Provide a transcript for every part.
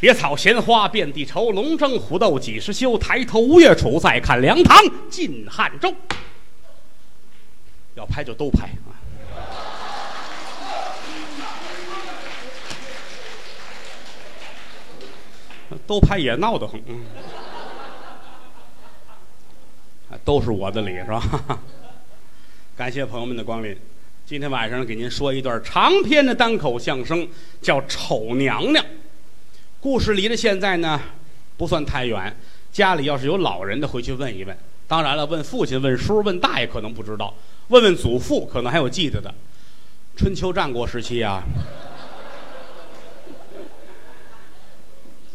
野草闲花遍地愁，龙争虎斗几时休？抬头吴越楚，再看梁唐晋汉周。要拍就都拍啊！都拍也闹得很，嗯，都是我的理是吧？感谢朋友们的光临。今天晚上给您说一段长篇的单口相声，叫《丑娘娘》。故事离着现在呢不算太远，家里要是有老人的，回去问一问。当然了，问父亲、问叔、问大爷可能不知道，问问祖父可能还有记得的。春秋战国时期啊。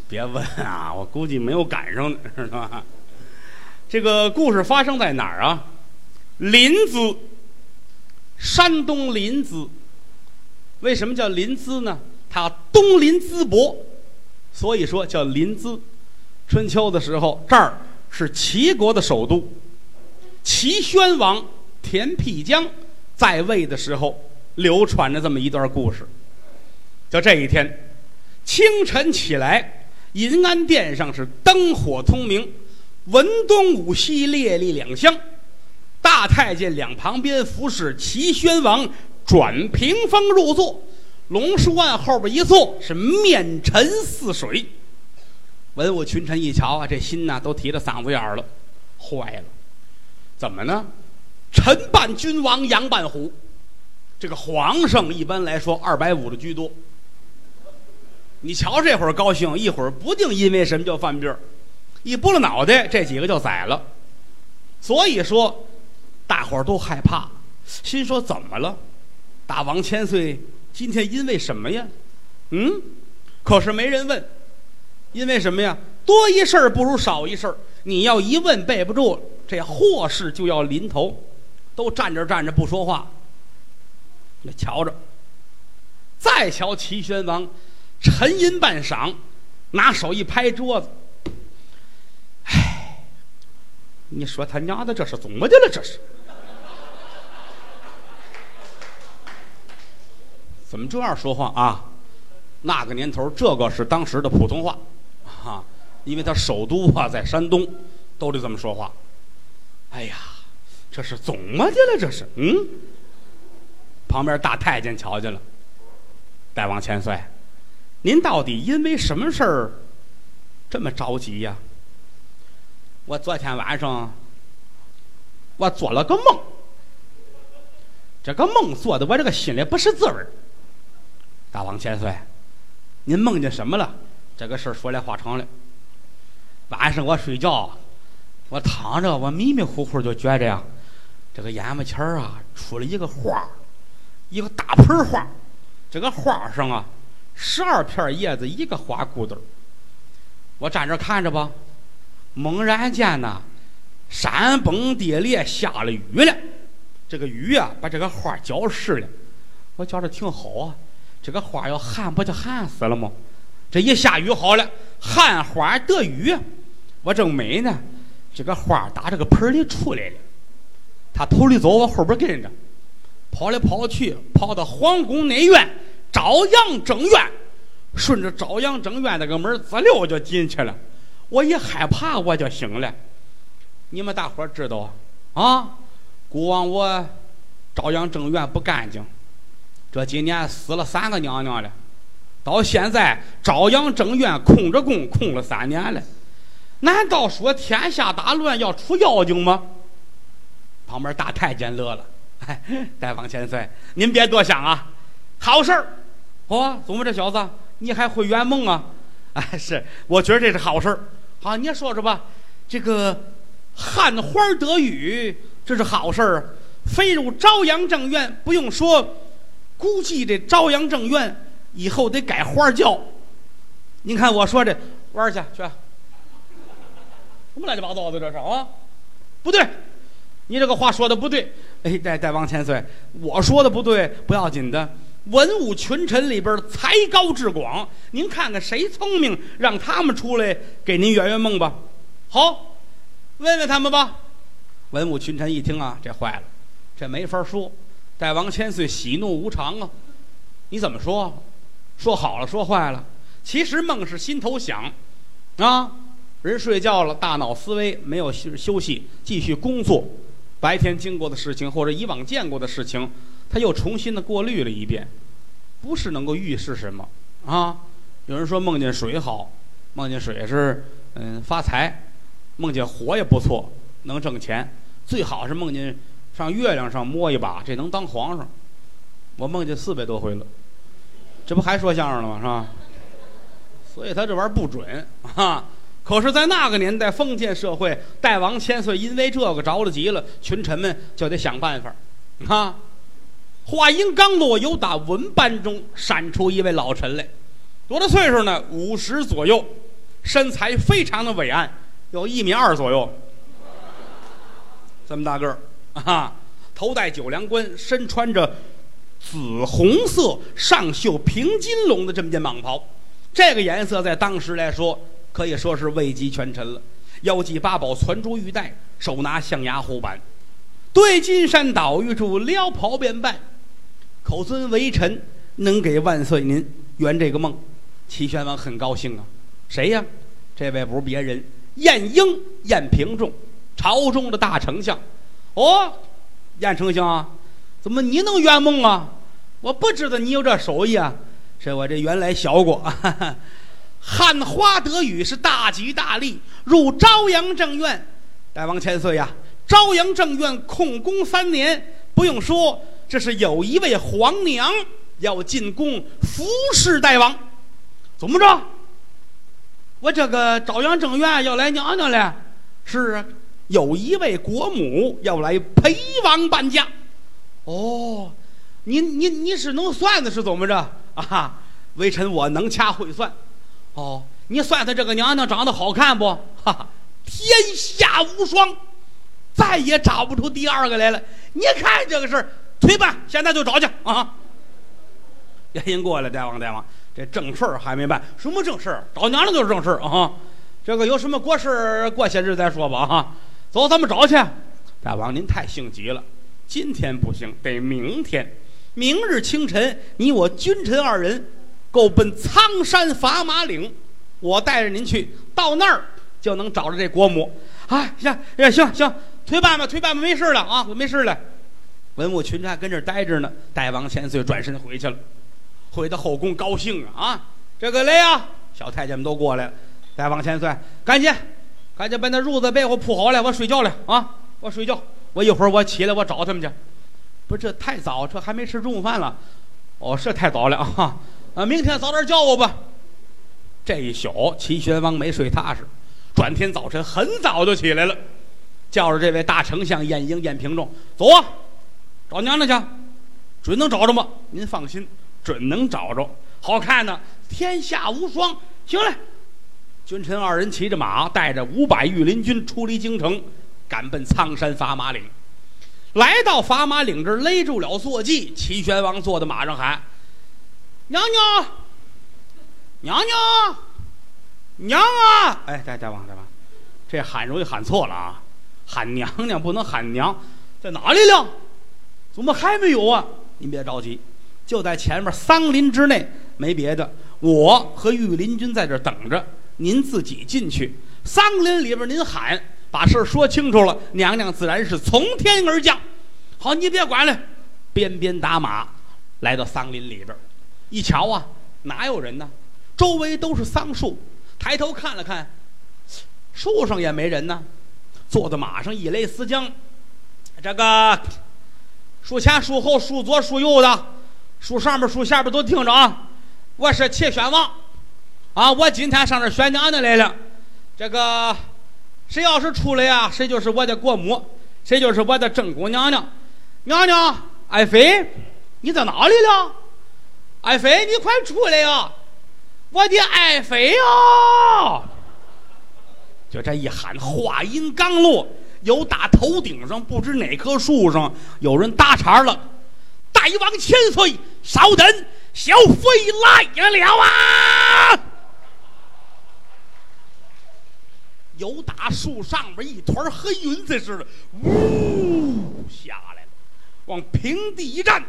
别问啊，我估计没有赶上，是吧？这个故事发生在哪儿啊？临淄，山东临淄。为什么叫临淄呢？它东临淄博，所以说叫临淄。春秋的时候，这儿是齐国的首都。齐宣王田辟疆在位的时候，流传着这么一段故事。就这一天，清晨起来。银安殿上是灯火通明，文东武西，列立两厢。大太监两旁边服侍齐宣王转屏风入座，龙书案后边一坐是面沉似水。文武群臣一瞧啊，这心呐都提到嗓子眼儿了，坏了，怎么呢？臣扮君王，杨扮虎。这个皇上一般来说二百五的居多。你瞧，这会儿高兴，一会儿不定因为什么就犯病一拨了脑袋，这几个就宰了。所以说，大伙儿都害怕，心说怎么了？大王千岁今天因为什么呀？嗯，可是没人问，因为什么呀？多一事不如少一事你要一问备不住，这祸事就要临头，都站着站着不说话。那瞧着，再瞧齐宣王。沉吟半晌，拿手一拍桌子：“哎，你说他娘的这是怎么的了？这是怎么这样说话啊？那个年头，这个是当时的普通话，啊，因为他首都啊在山东，都得这么说话。哎呀，这是怎么的了？这是嗯。旁边大太监瞧见了，大王千岁。”您到底因为什么事儿这么着急呀？我昨天晚上我做了个梦，这个梦做的我这个心里不是滋味儿。大王千岁，您梦见什么了？这个事儿说来话长了。晚上我睡觉，我躺着，我迷迷糊糊就觉着呀，这个眼巴前儿啊出了一个花一个大盆花这个花上啊。十二片叶子，一个花骨朵我站这看着吧，猛然间呐，山崩地裂，下了雨了。这个雨啊，把这个花浇湿了。我觉着挺好啊，这个花要旱不就旱死了吗？这一下雨好了，旱花得雨。我正美呢，这个花打这个盆里出来了。他头里走，我后边跟着，跑来跑去，跑到皇宫内院。朝阳正院，顺着朝阳正院那个门滋溜就进去了。我一害怕，我就醒了。你们大伙知道啊？古往我朝阳正院不干净，这几年死了三个娘娘了。到现在朝阳正院空着供，空了三年了。难道说天下大乱要出妖精吗？旁边大太监乐了：“大王千岁，您别多想啊，好事儿。”哦，怎么这小子你还会圆梦啊？哎，是，我觉得这是好事儿。好，你说说吧。这个汉花得雨，这是好事儿。飞入朝阳正院，不用说，估计这朝阳正院以后得改花轿。您看我说这玩去去，什么乱七八糟的这是啊？不对，你这个话说的不对。哎，大大王千岁，我说的不对，不要紧的。文武群臣里边才高志广，您看看谁聪明，让他们出来给您圆圆梦吧。好，问问他们吧。文武群臣一听啊，这坏了，这没法说。大王千岁喜怒无常啊，你怎么说？说好了，说坏了。其实梦是心头想，啊，人睡觉了，大脑思维没有休休息，继续工作。白天经过的事情或者以往见过的事情，他又重新的过滤了一遍，不是能够预示什么啊。有人说梦见水好，梦见水是嗯发财，梦见火也不错，能挣钱。最好是梦见上月亮上摸一把，这能当皇上。我梦见四百多回了，这不还说相声了吗？是吧？所以他这玩意儿不准啊。可是，在那个年代，封建社会，代王千岁因为这个着了急了，群臣们就得想办法。啊，话音刚落，有打文班中闪出一位老臣来，多大岁数呢？五十左右，身材非常的伟岸，有一米二左右，这么大个儿啊！头戴九梁冠，身穿着紫红色上绣平金龙的这么件蟒袍，这个颜色在当时来说。可以说是位极权臣了，腰系八宝攒珠玉带，手拿象牙护板，对金山岛玉柱撩袍便拜，口尊为臣，能给万岁您圆这个梦。齐宣王很高兴啊，谁呀？这位不是别人，晏婴晏平仲，朝中的大丞相。哦，燕丞相，怎么你能圆梦啊？我不知道你有这手艺啊，是我这原来学过。汉花得雨是大吉大利，入朝阳正院。大王千岁呀，朝阳正院控宫三年，不用说，这是有一位皇娘要进宫服侍大王。怎么着？我这个朝阳正院要来娘娘了？是啊，有一位国母要来陪王伴驾。哦，你你你是能算的，是怎么着啊？微臣我能掐会算。哦，你算算这个娘娘长得好看不？哈哈，天下无双，再也找不出第二个来了。你看这个事儿，推办，现在就找去啊！原因过来，大王大王，这正事儿还没办。什么正事儿？找娘娘就是正事儿啊！这个有什么国事，过些日再说吧啊！走，咱们找去。大王您太性急了，今天不行，得明天。明日清晨，你我君臣二人。够奔苍山砝码岭，我带着您去，到那儿就能找着这国母。啊，行，行行行，推办吧，推办吧，没事了啊，没事了。文武群臣跟这儿待着呢。大王千岁转身回去了，回到后宫高兴啊啊！这个来啊，小太监们都过来了。大王千岁，赶紧，赶紧把那褥子被我铺好了，我睡觉了啊！我睡觉，我一会儿我起来我找他们去。不，这太早，这还没吃中午饭了。哦，是太早了啊。啊，明天早点叫我吧。这一宿，齐宣王没睡踏实，转天早晨很早就起来了，叫着这位大丞相晏婴、晏平仲，走啊，找娘娘去，准能找着吗？您放心，准能找着。好看呢，天下无双。行嘞，君臣二人骑着马，带着五百御林军出离京城，赶奔苍山砝码岭。来到砝码岭这儿，勒住了坐骑，齐宣王坐在马上喊。娘娘，娘娘，娘啊！哎，大大王大王，这喊容易喊错了啊！喊娘娘不能喊娘，在哪里了？怎么还没有啊？您别着急，就在前面桑林之内，没别的。我和御林军在这等着，您自己进去。桑林里边您喊，把事说清楚了，娘娘自然是从天而降。好，你别管了，鞭鞭打马，来到桑林里边。一瞧啊，哪有人呢？周围都是桑树。抬头看了看，树上也没人呢。坐在马上一勒丝缰，这个树前、树后、树左、树右的，树上边、树下边都听着啊！我是齐宣王，啊，我今天上这选娘娘来了。这个谁要是出来呀，谁就是我的国母，谁就是我的正宫娘娘。娘娘，爱妃，你在哪里了？爱妃，你快出来呀！我的爱妃呀！就这一喊，话音刚落，有打头顶上不知哪棵树上有人搭茬了。大王千岁，稍等，小妃来了啊！有打树上边一团黑云子似的，呜下来了，往平地一站。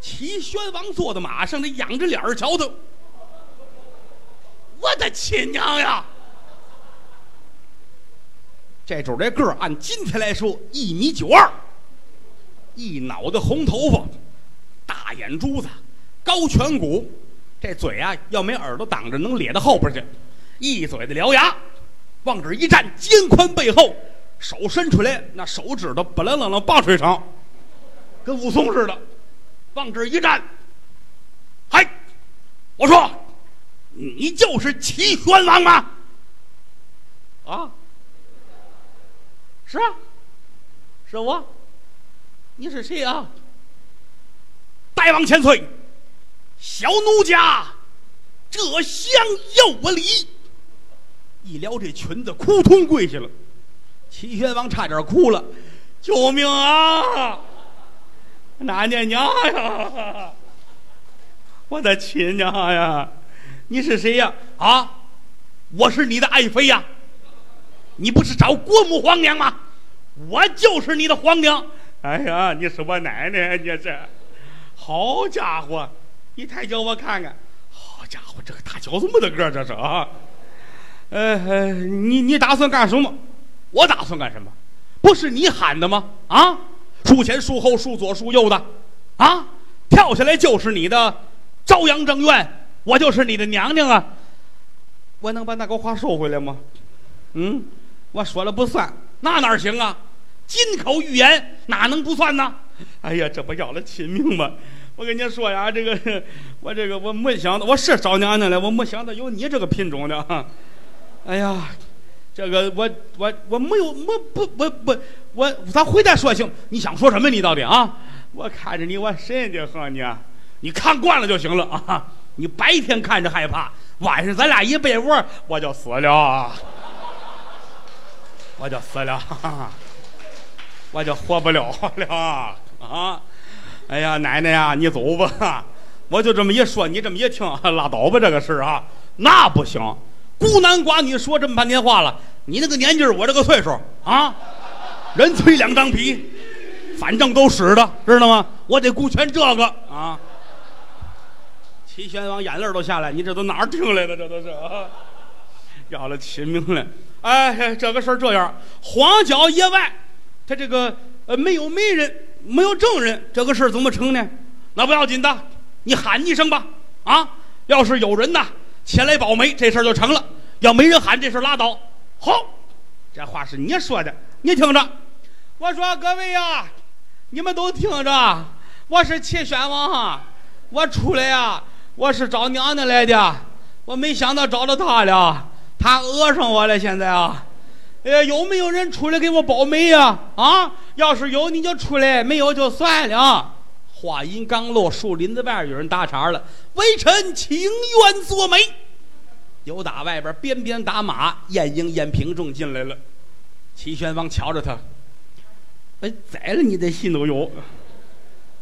齐宣王坐在马上，那仰着脸儿瞧他。我的亲娘呀！这主这个儿按今天来说一米九二，一脑袋红头发，大眼珠子，高颧骨，这嘴啊要没耳朵挡着能咧到后边去，一嘴的獠牙，往这一站，肩宽背厚，手伸出来，那手指头不楞楞楞棒槌长，跟武松似的，往这一站，嗨，我说，你就是齐宣王吗？啊？是啊，是我。你是谁啊？大王千岁，小奴家这厢有礼。一撩这裙子，扑通跪下了。齐宣王差点哭了，救命啊！俺家娘呀！我的亲娘呀！你是谁呀？啊，我是你的爱妃呀。你不是找国母皇娘吗？我就是你的皇娘。哎呀，你是我奶奶，你这，好家伙，你抬脚我看看。好家伙，这个大脚这么大个这是啊。呃，你你打算干什么？我打算干什么？不是你喊的吗？啊，树前树后树左树右的，啊，跳下来就是你的朝阳正院，我就是你的娘娘啊。我能把那个话收回来吗？嗯。我说了不算，那哪行啊？金口玉言哪能不算呢？哎呀，这不要了亲命吗？我跟你说呀，这个我这个我没想到，我是找娘娘了，我没想到有你这个品种的。哎呀，这个我我我没有，我不不不，我咱回答说行？你想说什么？你到底啊？我看着你，我神的很你，你看惯了就行了啊！你白天看着害怕，晚上咱俩一被窝，我就死了。我就死了，我就活不了了啊！哎呀，奶奶呀，你走吧！我就这么一说，你这么一听，拉倒吧，这个事儿啊，那不行。孤男寡女说这么半天话了，你那个年纪我这个岁数啊，人催两张皮，反正都使的，知道吗？我得顾全这个啊！齐宣王眼泪都下来，你这都哪儿听来的？这都是啊，要了亲命了。哎，这个事儿这样，荒郊野外，他这个呃没有媒人，没有证人，这个事儿怎么成呢？那不要紧的，你喊一声吧，啊，要是有人呐前来报媒，这事儿就成了；要没人喊，这事儿拉倒。好，这话是你说的，你听着。我说各位呀，你们都听着，我是齐宣王哈，我出来呀，我是找娘娘来的，我没想到找到他了。他讹上我了，现在啊，哎，有没有人出来给我报媒呀？啊，要是有你就出来，没有就算了。话音刚落，树林子外有人搭茬了：“微臣情愿做媒。”有打外边鞭鞭打马，晏婴、晏平仲进来了。齐宣王瞧着他，哎，宰了你的心都有。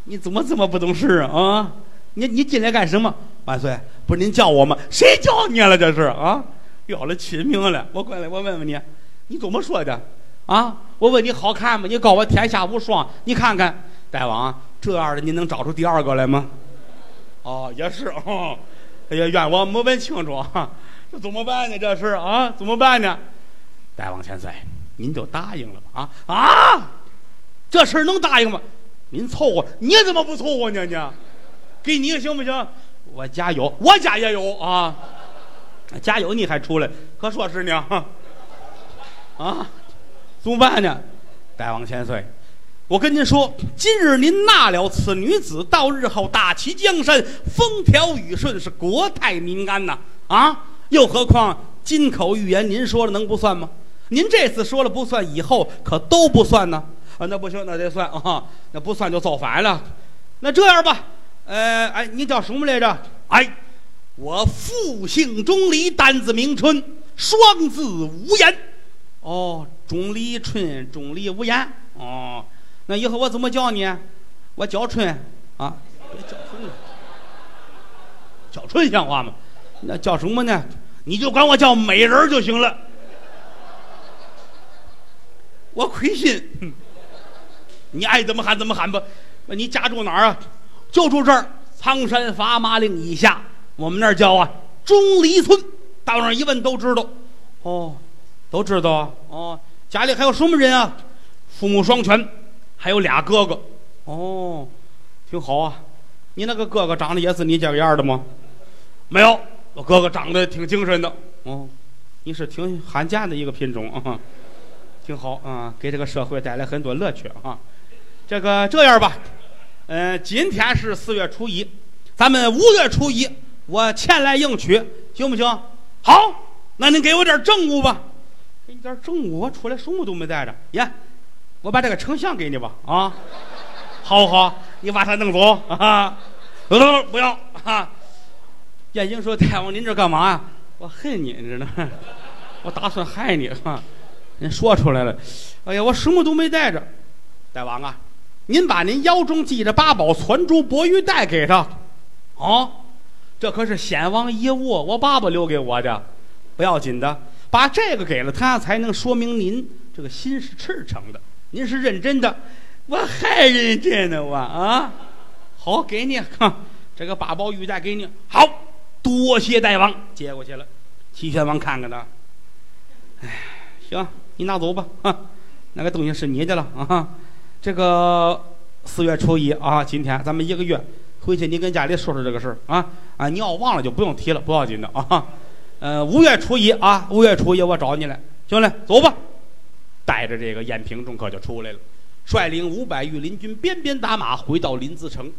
你怎么这么不懂事啊？啊，你你进来干什么？万岁，不是您叫我吗？谁叫你了？这是啊。要了亲命了！我过来，我问问你，你怎么说的？啊，我问你好看吗？你告我天下无双，你看看，大王这样的，您能找出第二个来吗？哦，也是哦。哎呀，冤枉没问清楚，这怎么办呢？这是啊，怎么办呢？大王千岁，您就答应了吧？啊啊，这事儿能答应吗？您凑合，你怎么不凑合呢？你给你行不行？我家有，我家也有啊。家有！你还出来？可说是呢，啊，怎么办呢？大王千岁，我跟您说，今日您纳了此女子，到日后大齐江山，风调雨顺，是国泰民安呐！啊，又何况金口玉言，您说了能不算吗？您这次说了不算，以后可都不算呢？啊，那不行，那得算啊！那不算就造反了。那这样吧，呃，哎，你叫什么来着？哎。我父姓钟离，单字名春，双字无言。哦，钟离春，钟离无言。哦，那以后我怎么叫你？我叫春啊，别叫春了，叫春像话吗？那叫什么呢？你就管我叫美人就行了。我亏心，你爱怎么喊怎么喊吧。你家住哪儿啊？就住这儿，苍山砝码岭以下。我们那儿叫啊，钟离村，到那儿一问都知道。哦，都知道啊。哦，家里还有什么人啊？父母双全，还有俩哥哥。哦，挺好啊。你那个哥哥长得也是你这个样的吗？没有，我哥哥长得挺精神的。哦，你是挺罕见的一个品种啊，挺好啊，给这个社会带来很多乐趣啊。这个这样吧，嗯，今天是四月初一，咱们五月初一我前来迎娶，行不行？好，那您给我点证物吧。给你点证物，我出来什么都没带着。呀，我把这个成像给你吧。啊，好不好？你把他弄走啊。不不要啊。燕京说：“大王，您这干嘛呀？我恨你，你知道吗？我打算害你啊！您说出来了。哎呀，我什么都没带着。大王啊！”您把您腰中系着八宝攒珠博玉带给他，啊，这可是先王遗物，我爸爸留给我的，不要紧的，把这个给了他，才能说明您这个心是赤诚的，您是认真的，我还认真呢，我啊，好，给你，哼，这个八宝玉带给你，好多谢大王，接过去了，齐宣王看看他，哎，行，你拿走吧，啊，那个东西是你的了，啊。这个四月初一啊，今天咱们一个月回去，你跟家里说说这个事儿啊啊！你要忘了就不用提了，不要紧的啊。呃，五月初一啊，五月初一我找你来，行嘞，走吧。带着这个燕平众可就出来了，率领五百御林军鞭鞭打马回到临淄城。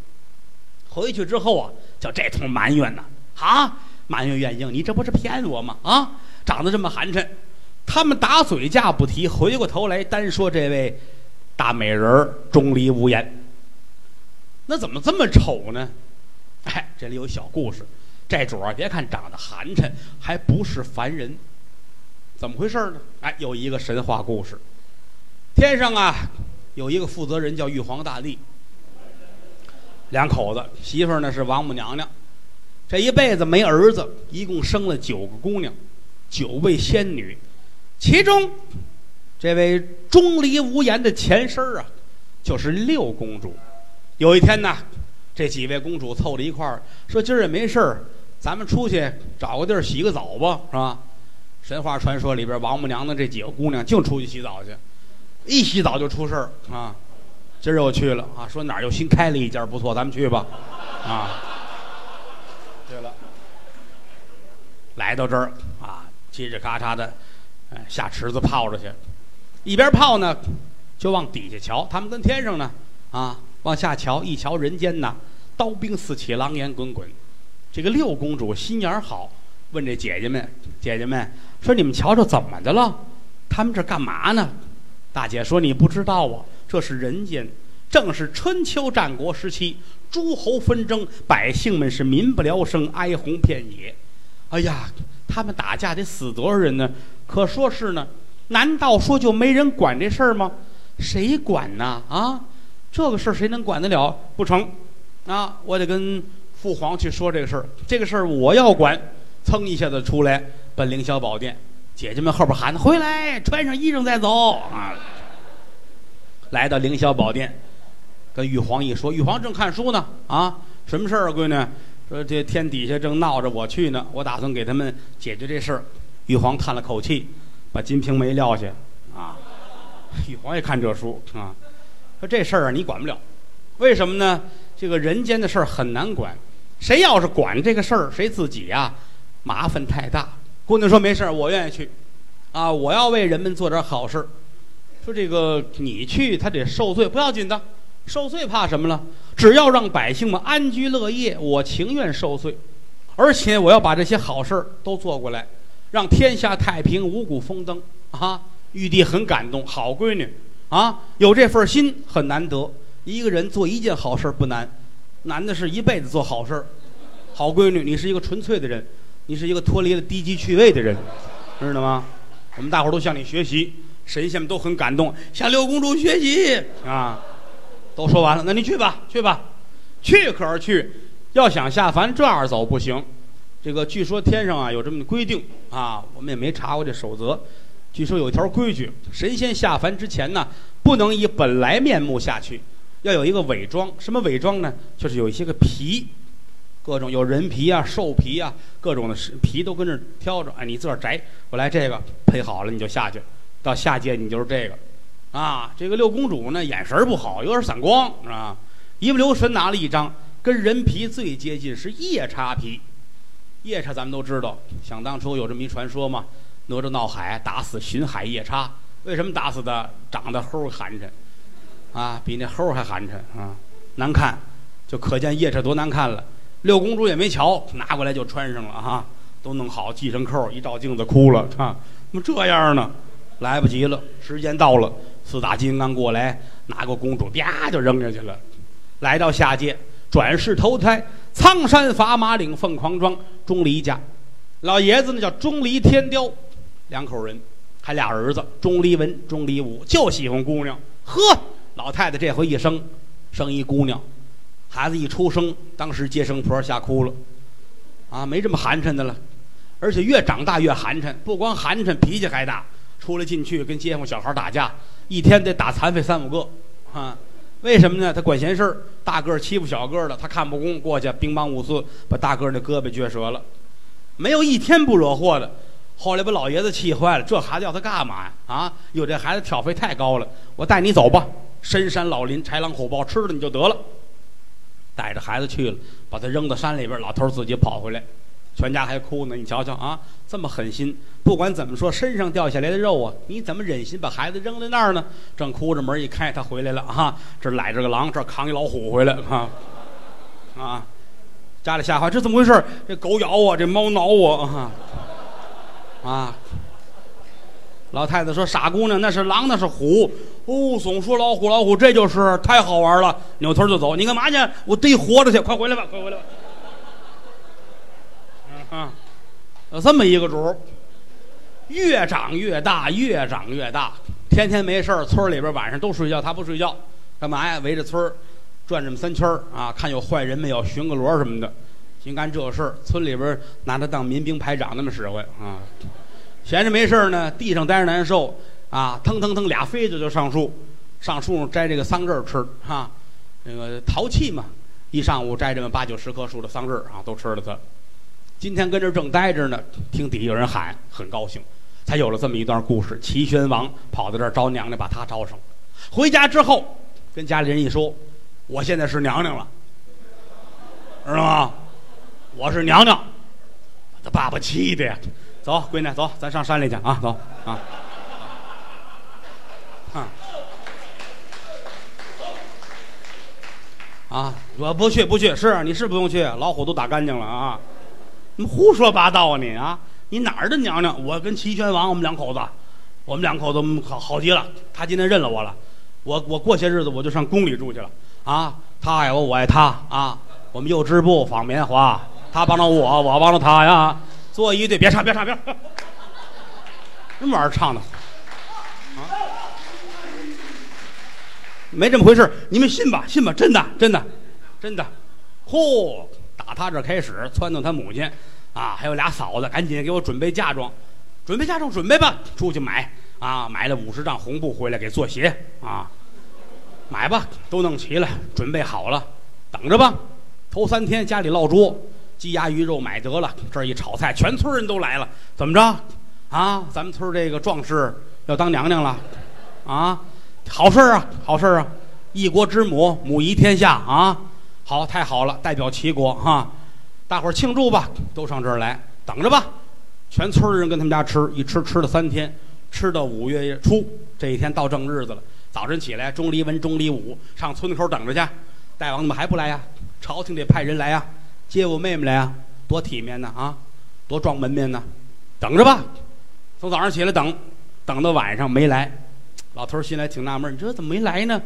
回去之后啊，就这通埋怨呐，啊，埋怨燕英，你这不是骗我吗？啊，长得这么寒碜。他们打嘴架不提，回过头来单说这位。大美人钟离无言，那怎么这么丑呢？哎，这里有小故事。这主儿别看长得寒碜，还不是凡人。怎么回事呢？哎，有一个神话故事。天上啊，有一个负责人叫玉皇大帝，两口子，媳妇呢是王母娘娘。这一辈子没儿子，一共生了九个姑娘，九位仙女，其中。这位钟离无言的前身啊，就是六公主。有一天呢，这几位公主凑到一块儿，说：“今儿也没事儿，咱们出去找个地儿洗个澡吧，是吧？”神话传说里边，王母娘娘这几个姑娘净出去洗澡去，一洗澡就出事儿啊。今儿又去了啊，说哪儿又新开了一家不错，咱们去吧。啊，对了，来到这儿啊，叽叽咔嚓的，哎，下池子泡着去。一边泡呢，就往底下瞧。他们跟天上呢，啊，往下瞧，一瞧人间呐，刀兵四起，狼烟滚滚。这个六公主心眼好，问这姐姐们：“姐姐们，说你们瞧瞧怎么的了？他们这干嘛呢？”大姐说：“你不知道啊，这是人间，正是春秋战国时期，诸侯纷争，百姓们是民不聊生，哀鸿遍野。哎呀，他们打架得死多少人呢？可说是呢。”难道说就没人管这事儿吗？谁管呢？啊，这个事儿谁能管得了？不成，啊，我得跟父皇去说这个事儿。这个事儿我要管。噌一下子出来，奔凌霄宝殿，姐姐们后边喊：“回来，穿上衣裳再走。”啊，来到凌霄宝殿，跟玉皇一说，玉皇正看书呢。啊，什么事儿啊，闺女？说这天底下正闹着，我去呢。我打算给他们解决这事儿。玉皇叹了口气。把《金瓶梅》撂下，啊！玉皇也看这书啊，说这事儿啊你管不了，为什么呢？这个人间的事儿很难管，谁要是管这个事儿，谁自己呀麻烦太大。姑娘说没事，我愿意去，啊，我要为人们做点好事。说这个你去，他得受罪，不要紧的，受罪怕什么了？只要让百姓们安居乐业，我情愿受罪，而且我要把这些好事都做过来。让天下太平，五谷丰登啊！玉帝很感动，好闺女啊，有这份心很难得。一个人做一件好事不难，难的是一辈子做好事好闺女，你是一个纯粹的人，你是一个脱离了低级趣味的人，知道吗？我们大伙儿都向你学习，神仙们都很感动，向六公主学习啊！都说完了，那你去吧，去吧，去可是去，要想下凡这样走不行。这个据说天上啊有这么规定啊，我们也没查过这守则。据说有一条规矩，神仙下凡之前呢，不能以本来面目下去，要有一个伪装。什么伪装呢？就是有一些个皮。各种有人皮啊、兽皮啊，各种的皮都跟这挑着。哎，你自个儿摘，我来这个配好了你就下去，到下界你就是这个。啊，这个六公主呢，眼神不好，有点散光，啊？一不留神拿了一张，跟人皮最接近是夜叉皮。夜叉咱们都知道，想当初有这么一传说嘛，哪吒闹海打死巡海夜叉，为什么打死的？长得齁寒碜，啊，比那齁还寒碜啊，难看，就可见夜叉多难看了。六公主也没瞧，拿过来就穿上了哈，都弄好系上扣，一照镜子哭了啊，怎么这样呢？来不及了，时间到了，四大金刚过来拿个公主，啪就扔下去了。来到下界，转世投胎，苍山砝码岭凤凰庄钟离家，老爷子呢叫钟离天雕，两口人，还俩儿子钟离文、钟离武，就喜欢姑娘。呵，老太太这回一生，生一姑娘，孩子一出生，当时接生婆吓哭了，啊，没这么寒碜的了，而且越长大越寒碜，不光寒碜，脾气还大。出来进去跟街坊小孩打架，一天得打残废三五个，啊，为什么呢？他管闲事儿，大个欺负小个的，他看不公，过去兵乓五四把大个儿那胳膊撅折了，没有一天不惹祸的。后来把老爷子气坏了，这孩子要他干嘛呀？啊，有，这孩子挑费太高了，我带你走吧，深山老林豺狼虎豹吃了你就得了。带着孩子去了，把他扔到山里边，老头自己跑回来。全家还哭呢，你瞧瞧啊，这么狠心！不管怎么说，身上掉下来的肉啊，你怎么忍心把孩子扔在那儿呢？正哭着，门一开，他回来了啊！这揽着个狼，这扛一老虎回来啊！啊，家里吓坏，这怎么回事？这狗咬我，这猫挠我啊！啊！老太太说：“傻姑娘，那是狼，那是虎。”哦，总说老虎，老虎，这就是太好玩了。扭头就走，你干嘛去？我逮活着去，快回来吧，快回来吧！啊，有这么一个主越长越大，越长越大。天天没事村里边晚上都睡觉，他不睡觉，干嘛呀？围着村转这么三圈啊，看有坏人没有，巡个逻什么的，净干这事儿。村里边拿他当民兵排长那么使唤啊。闲着没事呢，地上待着难受啊，腾腾腾俩飞子就上树，上树上摘这个桑葚吃哈，那个淘气嘛，一上午摘这么八九十棵树的桑葚啊，都吃了它。今天跟这正待着呢，听底下有人喊，很高兴，才有了这么一段故事。齐宣王跑到这儿招娘娘，把他招上。回家之后，跟家里人一说：“我现在是娘娘了，知道吗？我是娘娘。”他爸爸气的呀，走，闺女，走，咱上山里去啊，走啊。啊，我不去，不去，是你是不用去，老虎都打干净了啊。怎么胡说八道啊你啊！你哪儿的娘娘？我跟齐宣王，我们两口子，我们两口子好好极了。他今天认了我了，我我过些日子我就上宫里住去了啊！他爱我，我爱他啊！我们又织布纺棉花，他帮着我，我帮着他呀，做一对。别唱，别唱，别唱，什么玩意儿唱的？啊，没这么回事你们信吧？信吧？真的，真的，真的。嚯！打他这开始，撺掇他母亲，啊，还有俩嫂子，赶紧给我准备嫁妆，准备嫁妆，准备吧，出去买啊，买了五十丈红布回来给做鞋啊，买吧，都弄齐了，准备好了，等着吧。头三天家里落桌，鸡鸭鱼肉买得了，这一炒菜，全村人都来了，怎么着？啊，咱们村这个壮士要当娘娘了，啊，好事啊，好事啊，一国之母，母仪天下啊。好，太好了，代表齐国哈，大伙儿庆祝吧，都上这儿来，等着吧。全村人跟他们家吃，一吃吃了三天，吃到五月初这一天到正日子了。早晨起来，钟离文、钟离武上村口等着去。大王怎么还不来呀？朝廷得派人来呀，接我妹妹来呀，多体面呢啊，多装门面呢。等着吧，从早上起来等，等到晚上没来。老头儿心里挺纳闷，你这怎么没来呢？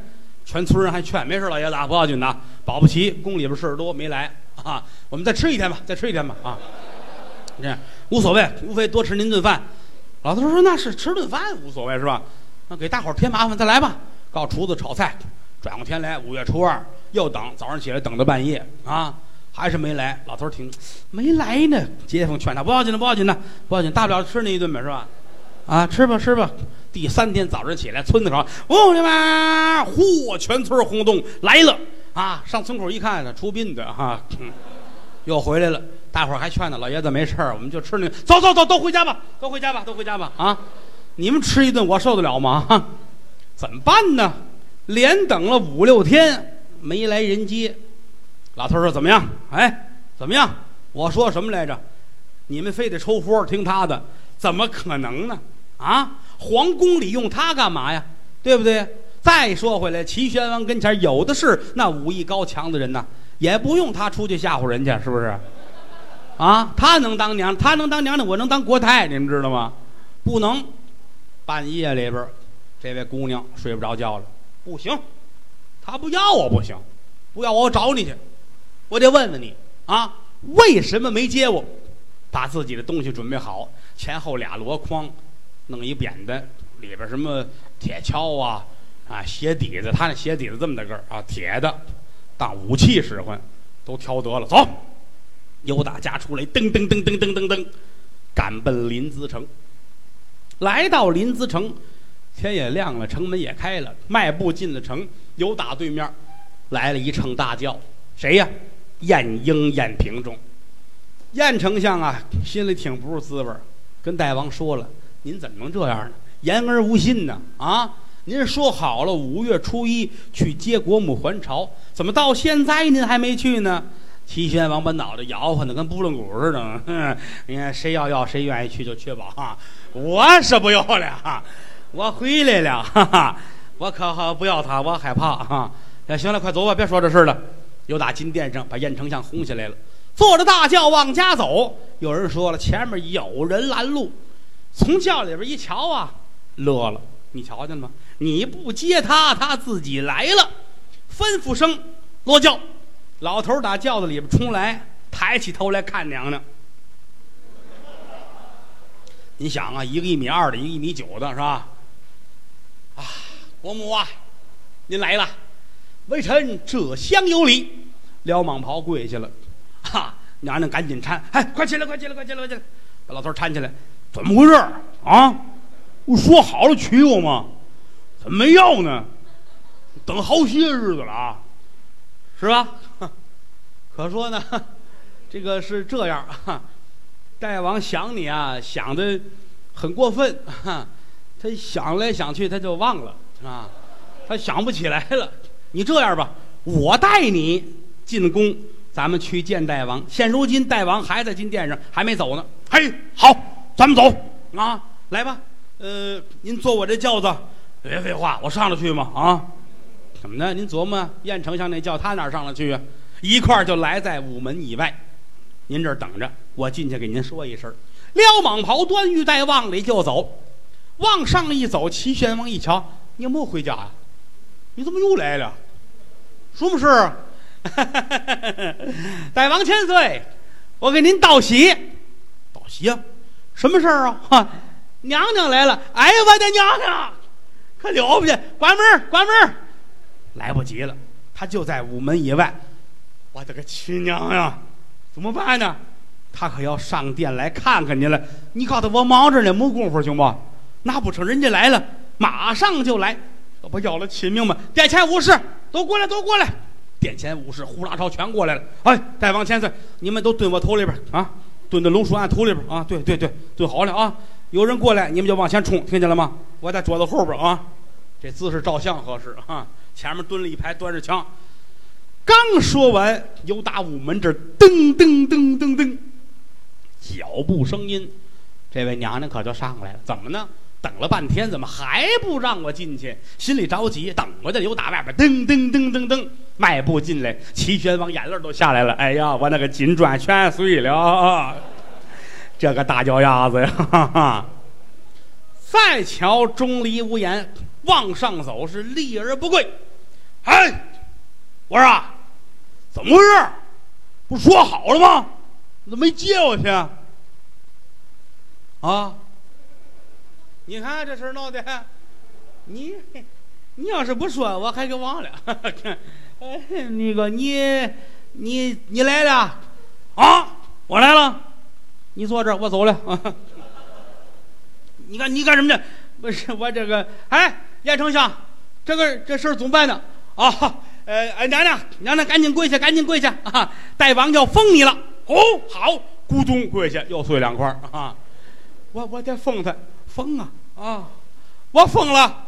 全村人还劝没事，老爷子不要紧的，保不齐宫里边事儿多没来啊。我们再吃一天吧，再吃一天吧啊。这样无所谓，无非多吃您顿饭。老头说那是吃顿饭无所谓是吧？那给大伙儿添麻烦，再来吧。告厨子炒菜。转过天来，五月初二又等，早上起来等到半夜啊，还是没来。老头听没来呢，街坊劝他不要紧的，不要紧的，不要紧，大不了吃那一顿呗是吧？啊，吃吧吃吧。第三天早晨起来，村子口，兄弟们，嚯，全村轰动来了啊！上村口一看，出殡的哈，又回来了。大伙儿还劝呢，老爷子没事儿，我们就吃那。走走走，都回家吧，都回家吧，都回家吧啊！你们吃一顿，我受得了吗？怎么办呢？连等了五六天没来人接。老头说：“怎么样？哎，怎么样？我说什么来着？你们非得抽风听他的？怎么可能呢？啊，皇宫里用他干嘛呀？对不对？再说回来，齐宣王跟前有的是那武艺高强的人呐，也不用他出去吓唬人家，是不是？啊，他能当娘，他能当娘的，我能当国太，你们知道吗？不能。半夜里边，这位姑娘睡不着觉了，不行，他不要我不行，不要我，我找你去。”我得问问你啊，为什么没接我？把自己的东西准备好，前后俩箩筐，弄一扁担，里边什么铁锹啊啊，鞋底子，他那鞋底子这么大个儿啊，铁的，当武器使唤，都挑得了。走，由打家出来，噔噔噔噔噔噔噔，赶奔临淄城。来到临淄城，天也亮了，城门也开了，迈步进了城，由打对面来了一乘大轿，谁呀？晏婴、晏平中，晏丞相啊，心里挺不是滋味跟大王说了：“您怎么能这样呢？言而无信呢？啊，您说好了五月初一去接国母还朝，怎么到现在您还没去呢？”齐宣王把脑袋摇晃的跟拨浪鼓似的。你看，谁要要谁愿意去就去吧。哈，我是不要了，我回来了。哈哈，我可好不要他，我害怕。哈，那行了，快走吧，别说这事了。又打金殿上把燕丞相轰下来了，坐着大轿往家走。有人说了，前面有人拦路，从轿里边一瞧啊，乐了。你瞧见了吗？你不接他，他自己来了。吩咐声落轿，老头打轿子里边冲来，抬起头来看娘娘。你想啊，一个一米二的，一个一米九的，是吧？啊，国母啊，您来了。微臣这厢有礼，撩蟒袍跪下了，哈！娘娘赶紧搀，哎，快起来，快起来，快起来，快起来！把老头搀起来，怎么回事啊？不说好了娶我吗？怎么没要呢？等好些日子了啊，是吧？可说呢，这个是这样啊，大王想你啊，想的很过分，他想来想去他就忘了，啊？他想不起来了。你这样吧，我带你进宫，咱们去见大王。现如今大王还在金殿上，还没走呢。嘿，好，咱们走啊！来吧，呃，您坐我这轿子。别废话，我上得去吗？啊？怎么的？您琢磨，燕丞相那轿，他哪上得去啊？一块儿就来在午门以外，您这儿等着，我进去给您说一声。撩蟒袍，端玉带，往里就走。往上一走，齐宣王一瞧，你没回家呀？你怎么又来了？什么事？大王千岁，我给您道喜。道喜啊？什么事儿啊？哈，娘娘来了！哎呀，我的娘娘，可了不得！关门，关门！来不及了，他就在午门以外。我的个亲娘呀！怎么办呢？他可要上殿来看看您了。你告诉他，我忙着呢，没工夫，行不？那不成，人家来了，马上就来。这不要了亲命吗？殿前无事，都过来，都过来！殿前武士呼啦超全过来了。哎，大王千岁，你们都蹲我头里边啊，蹲在龙书案头里边啊！对对对，蹲好了啊！有人过来，你们就往前冲，听见了吗？我在桌子后边啊，这姿势照相合适啊！前面蹲了一排，端着枪。刚说完，由打午门这噔噔噔噔噔，脚步声音，这位娘娘可就上来了。怎么呢？等了半天，怎么还不让我进去？心里着急，等着的又打外边噔噔噔噔噔，迈步进来，齐宣王眼泪都下来了。哎呀，我那个金砖全碎了，这个大脚丫子呀！哈哈。再瞧钟离无言，往上走是立而不跪。哎，我说，怎么回事？不说好了吗？怎么没接我去？啊？你看这事闹的，你你要是不说，我还给忘了。那个你你你来了啊？我来了，你坐这儿，我走了。你看你干什么去？不是我这个，哎，严丞相，这个这事儿怎么办呢？啊，呃，娘娘娘娘，赶紧跪下，赶紧跪下啊！大王要封你了哦，好，咕咚跪下，又碎两块儿啊！我我得封他，封啊啊！我疯了，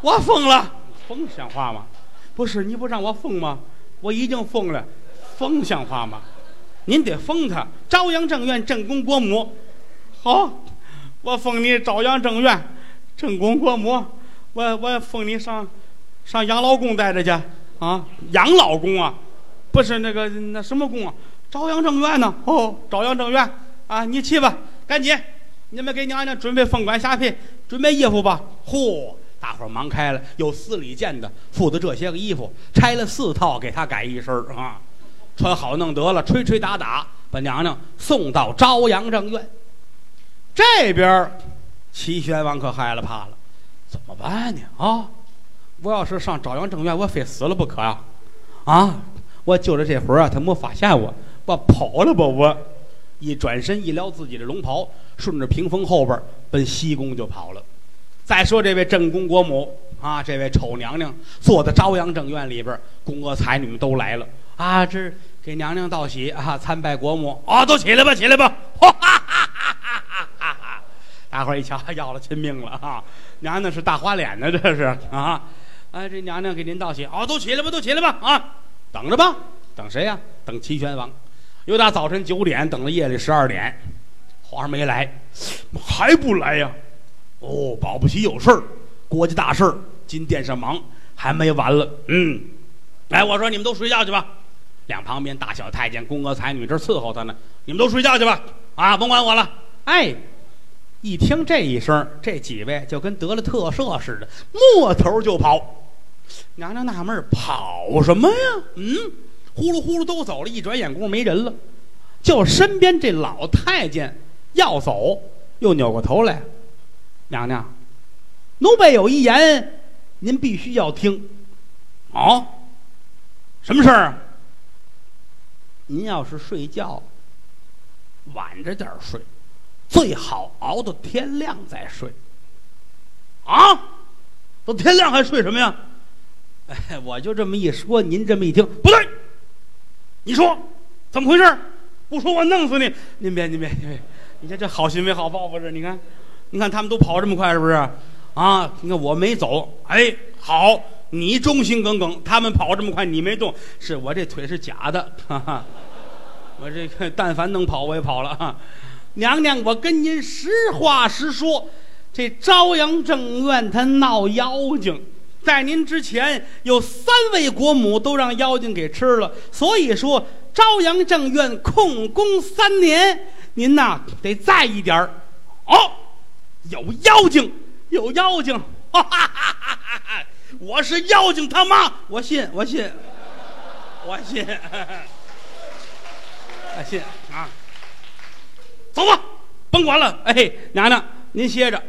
我疯了，疯像话吗？不是你不让我疯吗？我已经疯了，疯像话吗？您得封他，朝阳正院正宫国母。好，我封你朝阳正院正宫国母。我我封你上上养老宫待着去啊！养老宫啊，不是那个那什么宫啊？朝阳正院呢？哦，朝阳正院啊，你去吧，赶紧，你们给娘娘准备凤冠霞帔，准备衣服吧。嚯！大伙儿忙开了，有司礼监的负责这些个衣服，拆了四套给他改一身儿啊，穿好弄得了，吹吹打打把娘娘送到朝阳正院。这边齐宣王可害了怕了。怎么办呢？啊，我要是上朝阳正院，我非死了不可呀！啊，我就着这会儿啊，他没发现我，我跑了吧！我一转身，一撩自己的龙袍，顺着屏风后边奔西宫就跑了。再说这位正宫国母啊，这位丑娘娘坐在朝阳正院里边，宫娥才女们都来了啊，这给娘娘道喜啊，参拜国母啊，都起来吧，起来吧！哈哈哈哈哈哈！大伙儿一瞧，要了亲命了啊！娘娘是大花脸呢，这是啊！哎，这娘娘给您道喜，哦，都起来吧，都起来吧，啊，等着吧，等谁呀？等齐宣王。由打早晨九点等到夜里十二点，皇上没来，还不来呀？哦，保不齐有事儿，国家大事儿，金殿上忙，还没完了。嗯，来，我说你们都睡觉去吧。两旁边大小太监、宫娥才女这伺候他呢，你们都睡觉去吧。啊，甭管我了。哎。一听这一声，这几位就跟得了特赦似的，摸头就跑。娘娘纳闷跑什么呀？嗯，呼噜呼噜都走了，一转眼功夫没人了，就身边这老太监要走，又扭过头来。娘娘，奴婢有一言，您必须要听。哦，什么事儿？您要是睡觉，晚着点睡。最好熬到天亮再睡。啊，都天亮还睡什么呀？哎，我就这么一说，您这么一听不对。你说怎么回事？不说我弄死你！您别，您别，您别！你看这好心没好报不是？你看，你看他们都跑这么快，是不是？啊，你看我没走，哎，好，你忠心耿耿。他们跑这么快，你没动，是我这腿是假的。哈哈，我这个但凡能跑，我也跑了。娘娘，我跟您实话实说，这朝阳正院他闹妖精，在您之前有三位国母都让妖精给吃了，所以说朝阳正院控宫三年，您呐得在意点儿。哦，有妖精，有妖精，哈哈哈哈哈！我是妖精他妈，我信，我信，我信，我 信啊。走吧，甭管了。哎，娘娘，您歇着。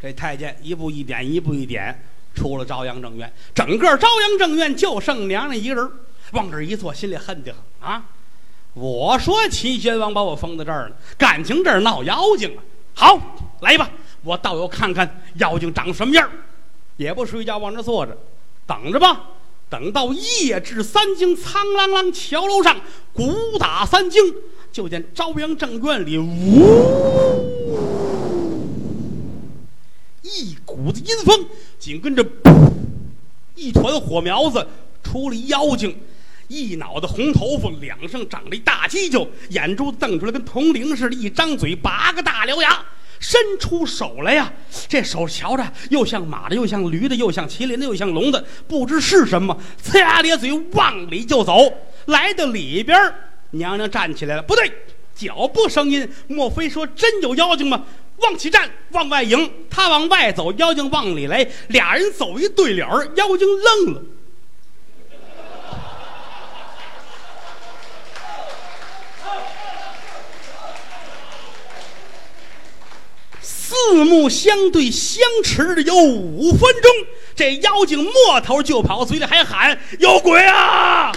这太监一步一点，一步一点，出了朝阳正院。整个朝阳正院就剩娘娘一个人，往这一坐，心里恨得很啊！我说齐宣王把我封在这儿了，感情这儿闹妖精啊！好，来吧，我倒要看看妖精长什么样也不睡觉，往这坐着，等着吧。等到夜至三更，苍啷啷桥楼上鼓打三更。就见朝阳正院里，呜，一股子阴风，紧跟着，一团火苗子，出了妖精，一脑袋红头发，脸上长了一大犄角，眼珠瞪出来跟铜铃似的，一张嘴八个大獠牙，伸出手来呀，这手瞧着又像马的，又像驴的，又像麒麟的，又像龙的，不知是什么，呲牙咧嘴往里就走，来到里边娘娘站起来了，不对，脚步声音，莫非说真有妖精吗？往起站，往外迎，他往外走，妖精往里来，俩人走一对脸，妖精愣了，四目相对，相持了有五分钟，这妖精摸头就跑，嘴里还喊：“有鬼啊！”